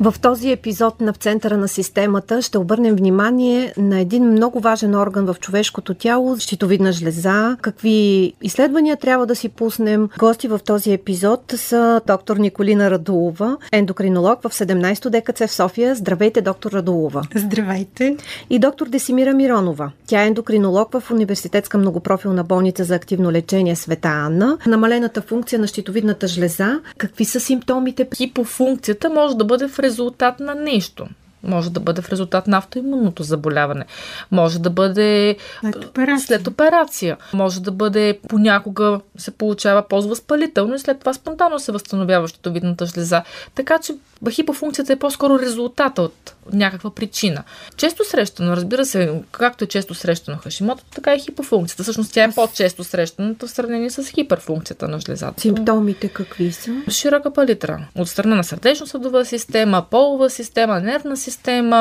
В този епизод на В центъра на системата ще обърнем внимание на един много важен орган в човешкото тяло, щитовидна жлеза. Какви изследвания трябва да си пуснем? Гости в този епизод са доктор Николина Радулова, ендокринолог в 17-то ДКЦ в София. Здравейте, доктор Радулова. Здравейте. И доктор Десимира Миронова. Тя е ендокринолог в Университетска многопрофилна болница за активно лечение Света Анна. Намалената функция на щитовидната жлеза. Какви са симптомите? Хипофункцията може да бъде в резултат на нещо. Може да бъде в резултат на автоимунното заболяване. Може да бъде след операция. след операция. Може да бъде понякога се получава по-възпалително и след това спонтанно се възстановява щитовидната жлеза. Така че хипофункцията е по-скоро резултата от някаква причина. Често срещано, разбира се, както е често срещано хашимото, така и хипофункцията. Всъщност тя е по-често срещаната в сравнение с хиперфункцията на жлезата. Симптомите какви са? Широка палитра. От страна на сърдечно-съдова система, полова система, нервна система,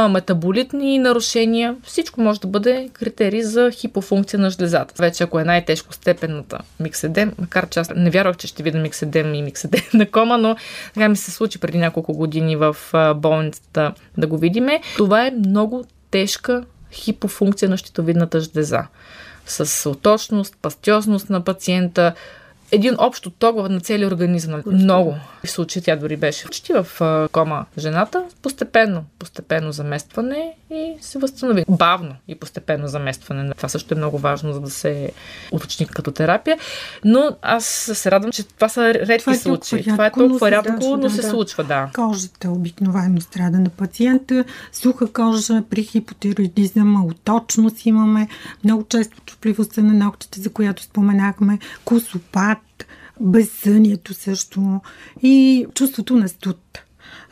метаболитни нарушения. Всичко може да бъде критерий за хипофункция на жлезата. Вече ако е най-тежко степената микседем, макар че аз не вярвах, че ще видя микседем и микседем на кома, но така ми се случи преди няколко години в болницата да го видиме. Това е много тежка хипофункция на щитовидната жлеза. С оточност, пастиозност на пациента, един общ отток на целия организъм. Много. В случай тя дори беше почти в кома жената. Постепенно, постепенно заместване и се възстанови. Бавно и постепенно заместване. Това също е много важно, за да се уточни като терапия. Но аз се радвам, че това са редки това е случаи. Рядко, това е толкова рядко, но се да. случва, да. Кожата обикновено страда на пациента. Суха кожа при хипотироидизъм, оточност имаме. Много често чупливостта на ногтите, за която споменахме, косопат, безсънието също. И чувството на студ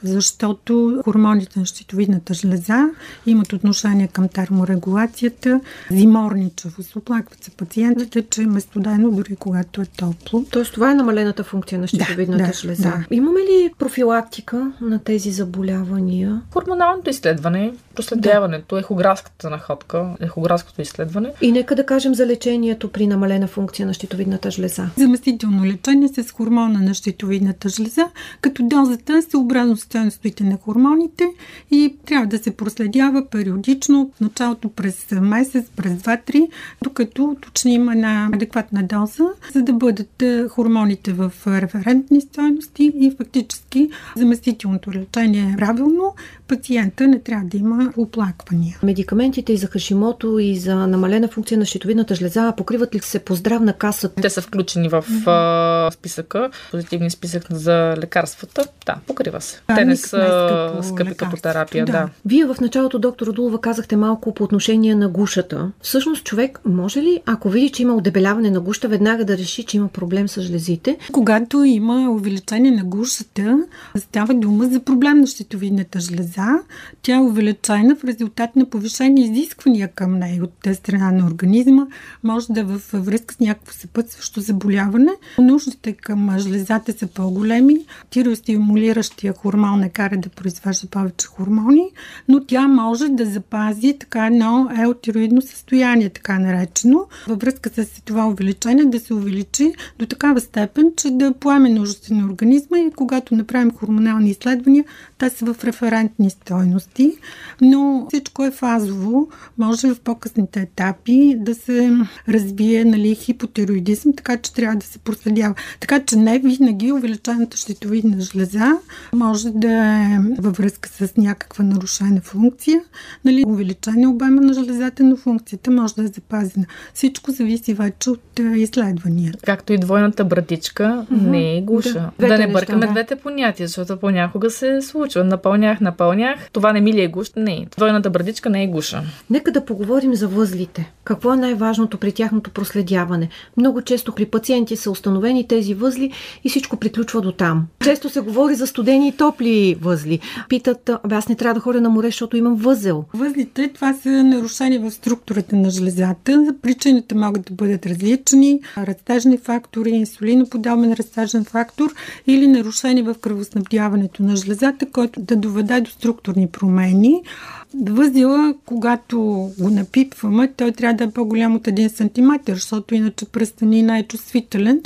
защото хормоните на щитовидната жлеза имат отношение към терморегулацията, зиморничавост. Оплакват се пациентите, че е студено дори когато е топло. Тоест това е намалената функция на щитовидната да, жлеза. Да. Имаме ли профилактика на тези заболявания? Хормоналното изследване, проследяването, да. ехографската находка, ехографското изследване. И нека да кажем за лечението при намалена функция на щитовидната жлеза. Заместително лечение с хормона на щитовидната жлеза, като дозата се образно стойностите на хормоните и трябва да се проследява периодично, в началото през месец, през 2-3, докато уточним една адекватна доза, за да бъдат е, хормоните в референтни стойности и фактически заместителното лечение е правилно, пациента не трябва да има оплаквания. Медикаментите и за хашимото и за намалена функция на щитовидната жлеза покриват ли се по здравна каса? Те са включени в mm-hmm. списъка, позитивния списък за лекарствата. Да, покрива се. Те те не са скъпи като терапия. Да. да. Вие в началото, доктор Родулова, казахте малко по отношение на гушата. Всъщност човек може ли, ако види, че има удебеляване на гушата, веднага да реши, че има проблем с жлезите? Когато има увеличение на гушата, става дума за проблем на щитовидната жлеза. Тя е увеличена в резултат на повишени изисквания към нея от страна на организма. Може да е в връзка с някакво съпътстващо заболяване. Нуждите към жлезата са по-големи. Тиростимулиращия хормон хормон не кара да произвежда повече хормони, но тя може да запази така едно еутироидно състояние, така наречено, във връзка с това увеличение да се увеличи до такава степен, че да поеме нуждите на организма и когато направим хормонални изследвания, те са в референтни стойности, но всичко е фазово. Може в по-късните етапи да се развие нали, хипотироидизъм, така че трябва да се проследява. Така че не винаги увеличената щитовидна жлеза може да е във връзка с някаква нарушена функция, нали, увеличение обема на железата, но функцията може да е запазена. Всичко зависи вече от е, изследвания. Както и двойната братичка mm-hmm. не е гуша. Да, да не бъркаме да. двете понятия, защото понякога се случва. Напълнях, напълнях. Това не ми ли е гуш? Не. Двойната братичка не е гуша. Нека да поговорим за възлите. Какво е най-важното при тяхното проследяване? Много често при пациенти са установени тези възли и всичко приключва до там. Често се говори за студени и топли топли възли. Питат, аз не трябва да ходя на море, защото имам възел. Възлите, това са нарушения в структурата на жлезата. Причините могат да бъдат различни. Растежни фактори, инсулиноподобен растежен фактор или нарушение в кръвоснабдяването на жлезата, който да доведе до структурни промени. Възела, когато го напипваме, той трябва да е по-голям от 1 см, защото иначе пръстенина е чувствителен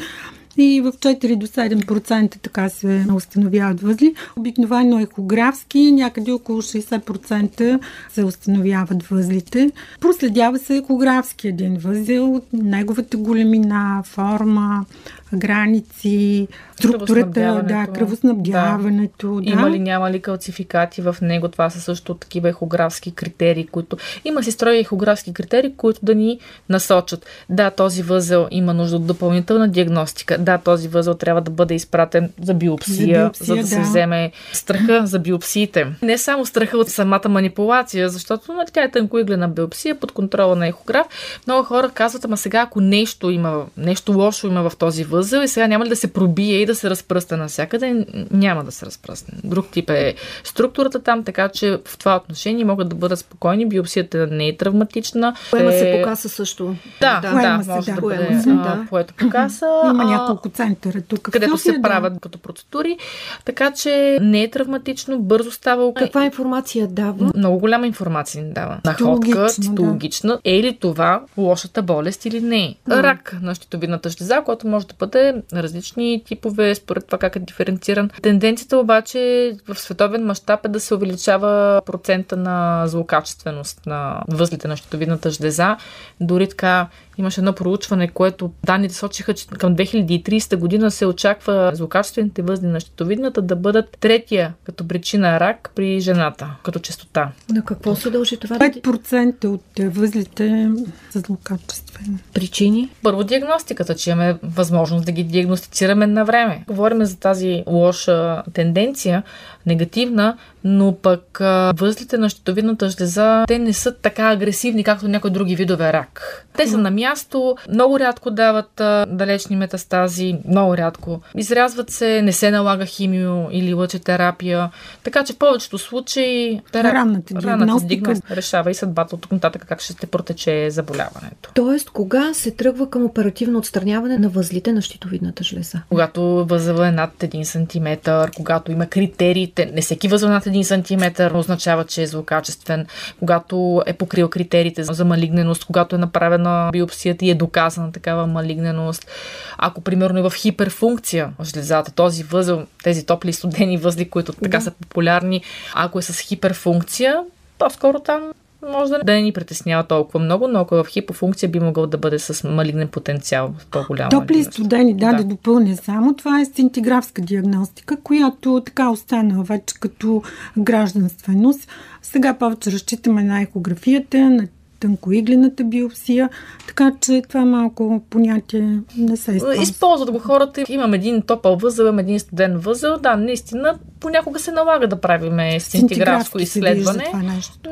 и в 4 до 7% така се установяват възли. Обикновено ехографски, някъде около 60% се установяват възлите. Проследява се ехографски един възел, неговата големина, форма, граници, структурата, да, кръвоснабдяването. Да. Има ли, няма ли калцификати в него? Това са също такива ехографски критерии, които... Има си строи ехографски критерии, които да ни насочат. Да, този възел има нужда от допълнителна диагностика. Да, този възел трябва да бъде изпратен за биопсия, за, биопсия, за да, да се вземе страха за биопсиите. Не само страха от самата манипулация, защото нали, тя е тънкоиглена биопсия под контрола на ехограф. Много хора казват, ама сега ако нещо има, нещо лошо има в този възел, възел и сега няма ли да се пробие и да се разпръсне навсякъде? Няма да се разпръсне. Друг тип е структурата там, така че в това отношение могат да бъдат спокойни. Биопсията не е травматична. Поема е... се по каса също. Да, да, да се, може да, да бъде се, да. поето по каса. Има няколко центъра тук. Където се да. правят като процедури. Така че не е травматично, бързо става. Каква информация дава? Много голяма информация ни дава. Находка, цитологична. Да. Е ли това лошата болест или не? Рак на щитовидната жлеза, който може да бъде бъде различни типове, според това как е диференциран. Тенденцията обаче в световен мащаб е да се увеличава процента на злокачественост на възлите на щитовидната жлеза. Дори така Имаше едно проучване, което данните сочиха, че към 2030 година се очаква злокачествените възли на щитовидната да бъдат третия като причина рак при жената, като частота. На какво се дължи това? 5% от възлите са злокачествени. Причини? Първо диагностиката, че имаме възможност да ги диагностицираме на време. Говорим за тази лоша тенденция, негативна, но пък възлите на щитовидната жлеза, те не са така агресивни, както някои други видове рак. Те са на място, много рядко дават далечни метастази, много рядко. Изрязват се, не се налага химио или лъчетерапия. Така че в повечето случаи терап... ранната диагностика решава и съдбата от тук нататък как ще се протече заболяването. Тоест, кога се тръгва към оперативно отстраняване на възлите на щитовидната жлеза? Когато възел е над 1 см, когато има критериите, не всеки възел над 1 см означава, че е злокачествен, когато е покрил критериите за малигненост, когато е направена биопсията и е доказана такава малигненост. Ако, примерно, е в хиперфункция жлезата, този възел, тези топли и студени възли, които така да. са популярни, ако е с хиперфункция, по-скоро там може да не ни притеснява толкова много, но ако в хипофункция би могъл да бъде с малигнен потенциал в по-голяма. Топли и студени, да, да, да допълня само. Това е сцинтиграфска диагностика, която така остана вече като гражданственост. Сега повече разчитаме на екографията, на тънкоиглената биопсия, така че това малко понятие не се използва. Използват го хората. Имам един топъл възел, имам един студен възел. Да, наистина, понякога се налага да правим сцинтиграфско изследване,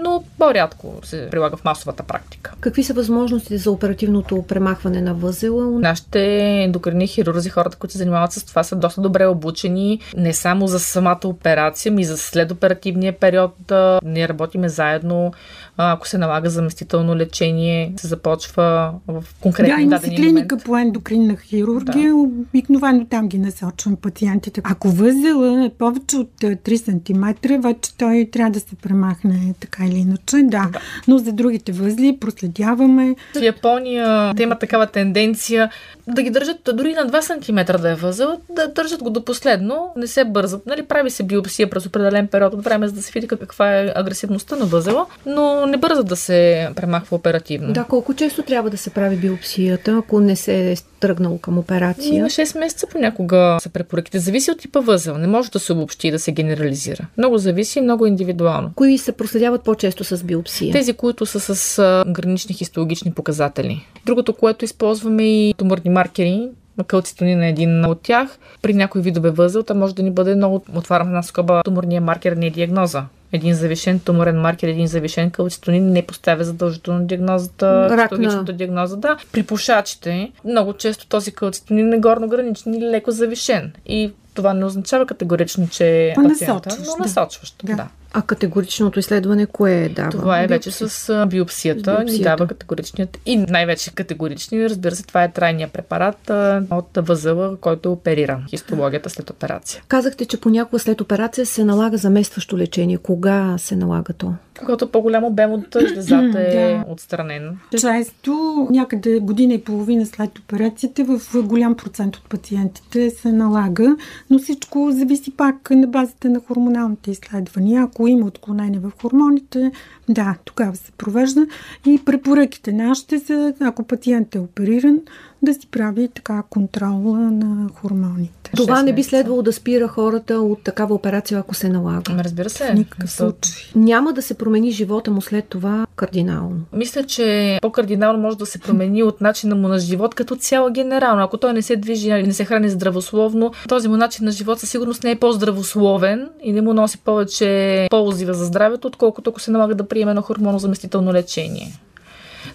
но по-рядко се прилага в масовата практика. Какви са възможностите за оперативното премахване на възела? Нашите ендокрини хирурзи, хората, които се занимават с това, са доста добре обучени не само за самата операция, но и за следоперативния период. Ние работиме заедно ако се налага заместително лечение, се започва в конкретни да, има дадени клиника по ендокринна хирургия, да. обикновено там ги насочвам пациентите. Ако възела е повече от 3 см, вече той трябва да се премахне така или иначе, да. да. Но за другите възли проследяваме. В Япония те има такава тенденция да ги държат дори на 2 см да е възел, да държат го до последно, не се бързат. Нали, прави се биопсия през определен период от време, за да се види каква е агресивността на възела, но не бързат да се премахва оперативно. Да, колко често трябва да се прави биопсията, ако не се е тръгнало към операция? На 6 месеца понякога са препоръките. Зависи от типа възел. Не може да се обобщи и да се генерализира. Много зависи, много индивидуално. Кои се проследяват по-често с биопсия? Тези, които са с гранични хистологични показатели. Другото, което използваме и туморни маркери, кълцитонин е един от тях. При някои видове възел, може да ни бъде много, отварям една скоба, туморния маркер не е диагноза един завишен туморен маркер, един завишен калцитонин не поставя задължително диагнозата, Рак диагноза. Да. При пушачите много често този калцитонин е горно граничен или леко завишен. И това не означава категорично, че е пациента, но насочващо. Да. да. А категоричното изследване кое дава? Това е вече с биопсията. Ни дава категоричният и най-вече категорични, разбира се, това е трайния препарат от възъла, който е оперира. Хистологията след операция. Казахте, че понякога след операция се налага заместващо лечение. Кога се налага то? Когато по-голям обем от жлезата е да. отстранен. Често, някъде година и половина след операцията, в голям процент от пациентите се налага, но всичко зависи пак на базата на хормоналните изследвания. Ако има отклонение в хормоните, да, тогава се провежда. И препоръките нашите са, ако пациент е опериран, да си прави така контрол на хормоните. Това не би следвало да спира хората от такава операция, ако се налага. Разбира се. В никакъв случай. Няма да се промени живота му след това кардинално. Мисля, че по-кардинално може да се промени от начина му на живот като цяло генерално. Ако той не се движи или не се храни здравословно, този му начин на живот със сигурност не е по-здравословен и не му носи повече ползи за здравето, отколкото ако се налага да приеме на хормонозаместително лечение.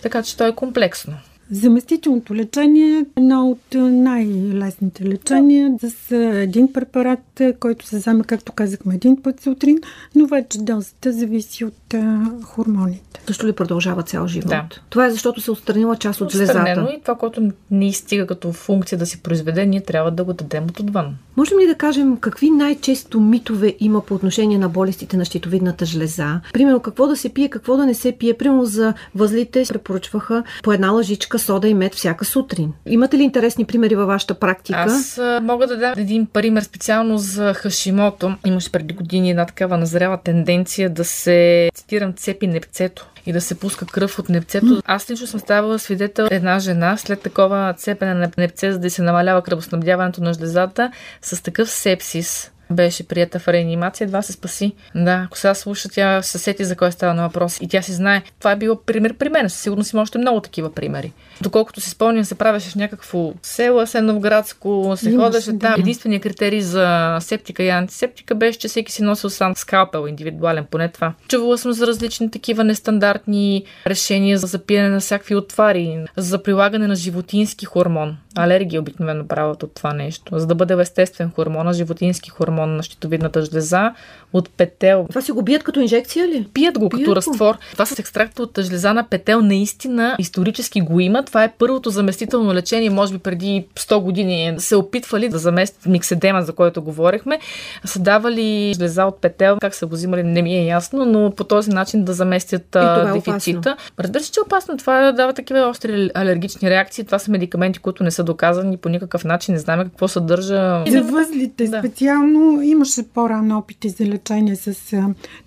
Така че то е комплексно. Заместителното лечение е едно от най-лесните лечения с един препарат, който се взема, както казахме, един път сутрин, но вече дозата зависи от а, хормоните. Защо ли продължава цял живот? Да. Това е защото се отстранила част от жлезата. и това, което не изстига като функция да се произведе, ние трябва да го дадем от отвън. Можем ли да кажем какви най-често митове има по отношение на болестите на щитовидната жлеза? Примерно какво да се пие, какво да не се пие. Примерно за възлите препоръчваха по една лъжичка сода и мед всяка сутрин. Имате ли интересни примери във вашата практика? Аз мога да дам един пример специално за Хашимото. Имаше преди години една такава назрява тенденция да се, цитирам, цепи непцето и да се пуска кръв от непцето. Аз лично съм ставала свидетел една жена след такова цепене на непце, за да се намалява кръвоснабдяването на жлезата, с такъв сепсис, беше прията в реанимация, едва се спаси. Да, ако сега слуша, тя се сети за кой става на въпрос и тя си знае. Това е било пример при мен. Със сигурност има още много такива примери. Доколкото си спомням, се правеше в някакво село, Сеновградско, се Имаш, ходеше да. там. Единственият критерий за септика и антисептика беше, че всеки си носил сам скалпел, индивидуален, поне това. Чувала съм за различни такива нестандартни решения за запиене на всякакви отвари, за прилагане на животински хормон. Алергия обикновено правят от това нещо. За да бъде естествен хормон, животински хормон на щитовидната жлеза от петел. Това си го бият като инжекция ли? Пият го Пият като го. разтвор. Това с екстракт от жлеза на петел наистина исторически го има. Това е първото заместително лечение, може би преди 100 години се опитвали да заместят микседема, за който говорихме. Са давали жлеза от петел, как са го взимали, не ми е ясно, но по този начин да заместят е дефицита. Разбира се, че е опасно. Това дава такива остри алергични реакции. Това са медикаменти, които не са доказани по никакъв начин. Не знаем какво съдържа. За възлите да. специално имаше по-рано опити за лечение с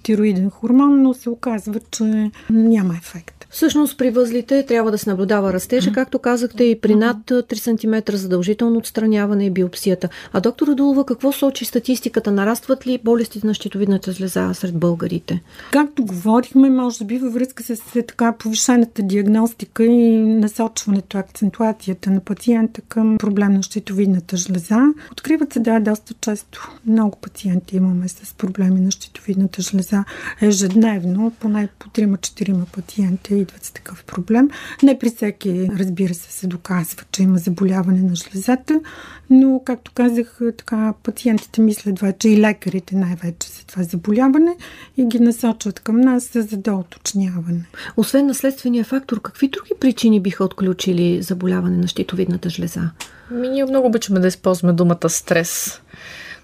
тироиден хормон, но се оказва, че няма ефект. Всъщност при възлите трябва да се наблюдава растежа, както казахте, и при над 3 см задължително отстраняване и биопсията. А доктор Радулова, какво сочи статистиката? Нарастват ли болестите на щитовидната жлеза сред българите? Както говорихме, може би във връзка с така повишената диагностика и насочването, акцентуацията на пациента към проблем на щитовидната жлеза, откриват се да доста често. Много пациенти имаме с проблеми на щитовидната жлеза ежедневно, поне по 3-4 пациенти идват с такъв проблем. Не при всеки, разбира се, се доказва, че има заболяване на жлезата, но, както казах, така, пациентите мислят вече и лекарите най-вече за това заболяване и ги насочват към нас за доуточняване. Освен наследствения фактор, какви други причини биха отключили заболяване на щитовидната жлеза? Ми, ние много обичаме да използваме думата стрес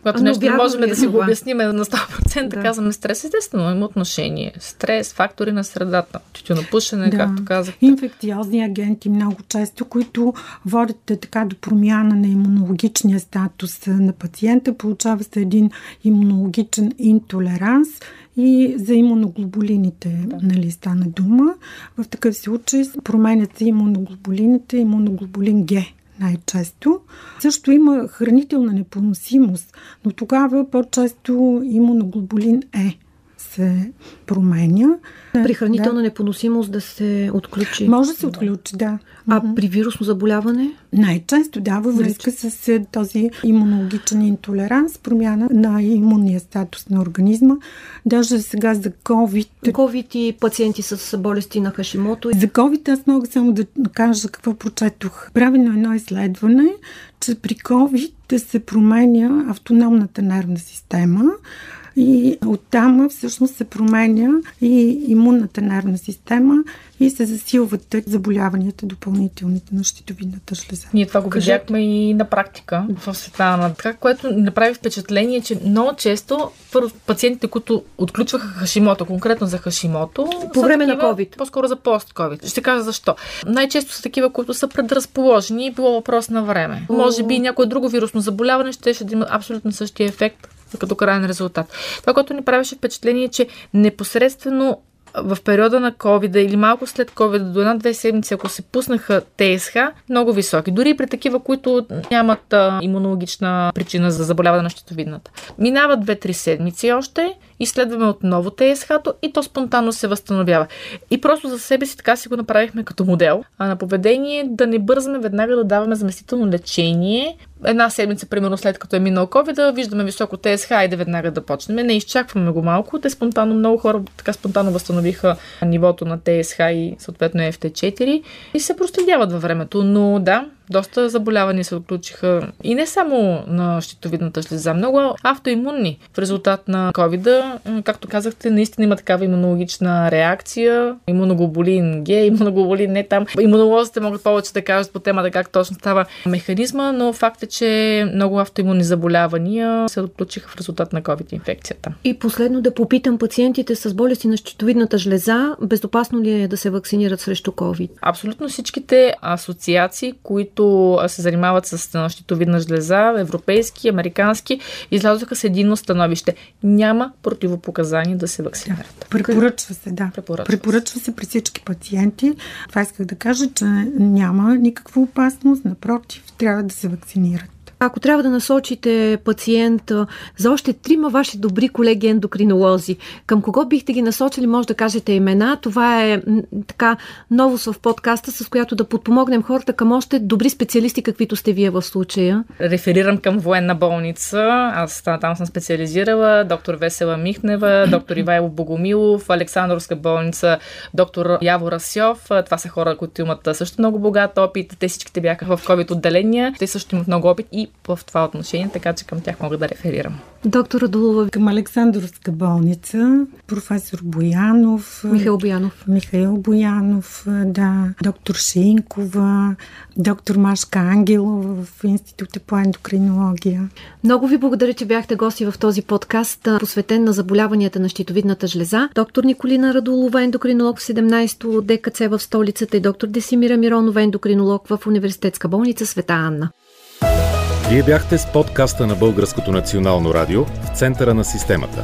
когато нещо не можем да си го обясним на 100%, да. казваме стрес. Естествено, има отношение. Стрес, фактори на средата, тютюнопушене, да. както казах. Инфекциозни агенти много често, които водят е, така до промяна на имунологичния статус на пациента. Получава се един имунологичен интолеранс и за имуноглобулините, да. нали, стана дума. В такъв случай променят се имуноглобулините, имуноглобулин Г най-често. Също има хранителна непоносимост, но тогава по-често имуноглобулин Е се променя. При хранителна да. непоносимост да се отключи. Може да се отключи, да. А при вирусно заболяване? Най-често, да, във връзка с този имунологичен интолеранс, промяна на имунния статус на организма. Даже сега за COVID. COVID и пациенти с болести на Хашимото. За COVID аз мога само да кажа какво прочетох. Правено едно изследване, че при COVID се променя автономната нервна система, и оттам всъщност се променя и имунната нервна система и се засилват заболяванията допълнителните на щитовидната жлеза. Ние това го видяхме и на практика в света на така, което направи впечатление, че много често първо пациентите, които отключваха хашимото, конкретно за хашимото, по време такива, на COVID. По-скоро за пост-COVID. Ще кажа защо. Най-често са такива, които са предразположени и било въпрос на време. Може би някое друго вирусно заболяване ще, ще да има абсолютно същия ефект като крайен резултат. Това, което ни правеше впечатление е, че непосредствено в периода на COVID или малко след COVID до една-две седмици, ако се пуснаха ТСХ, много високи. Дори при такива, които нямат а, имунологична причина за заболяване на щитовидната. Минават две-три седмици още изследваме отново ТСХ-то и то спонтанно се възстановява. И просто за себе си така си го направихме като модел а на поведение да не бързаме веднага да даваме заместително лечение. Една седмица, примерно след като е минал COVID, да виждаме високо ТСХ и да веднага да почнем. Не изчакваме го малко. Те спонтанно, много хора така спонтанно възстановиха нивото на ТСХ и съответно FT4 и се проследяват във времето. Но да, доста заболявания се отключиха и не само на щитовидната жлеза, много автоимунни в резултат на covid Както казахте, наистина има такава имунологична реакция. Имуноглобулин Г, имуноглобулин не там. Имунолозите могат повече да кажат по темата как точно става механизма, но факт е, че много автоимунни заболявания се отключиха в резултат на COVID инфекцията. И последно да попитам пациентите с болести на щитовидната жлеза, безопасно ли е да се вакцинират срещу COVID? Абсолютно всичките асоциации, които които се занимават с щитовидна жлеза, европейски, американски, излязоха с единно становище. Няма противопоказания да се вакцинират. Да, препоръчва се, да. Препоръчва, препоръчва се при всички пациенти. Това исках да кажа, че няма никаква опасност, напротив, трябва да се вакцинират. Ако трябва да насочите пациент за още трима ваши добри колеги ендокринолози, към кого бихте ги насочили, може да кажете имена. Това е така новост в подкаста, с която да подпомогнем хората към още добри специалисти, каквито сте вие в случая. Реферирам към военна болница. Аз там съм специализирала. Доктор Весела Михнева, доктор Ивайло Богомилов, Александровска болница, доктор Яво Расьов. Това са хора, които имат също много богат опит. Те всичките бяха в COVID отделения. Те също имат много опит и в това отношение, така че към тях мога да реферирам. Доктор Радулова. Към Александровска болница, професор Боянов. Михаил Боянов. Михаил Боянов, да. Доктор Шинкова, доктор Машка Ангелова в Института по ендокринология. Много ви благодаря, че бяхте гости в този подкаст, посветен на заболяванията на щитовидната жлеза. Доктор Николина Радулова, ендокринолог в 17-то ДКЦ в столицата и доктор Десимира Миронова, ендокринолог в Университетска болница Света Анна. Вие бяхте с подкаста на Българското национално радио в центъра на системата.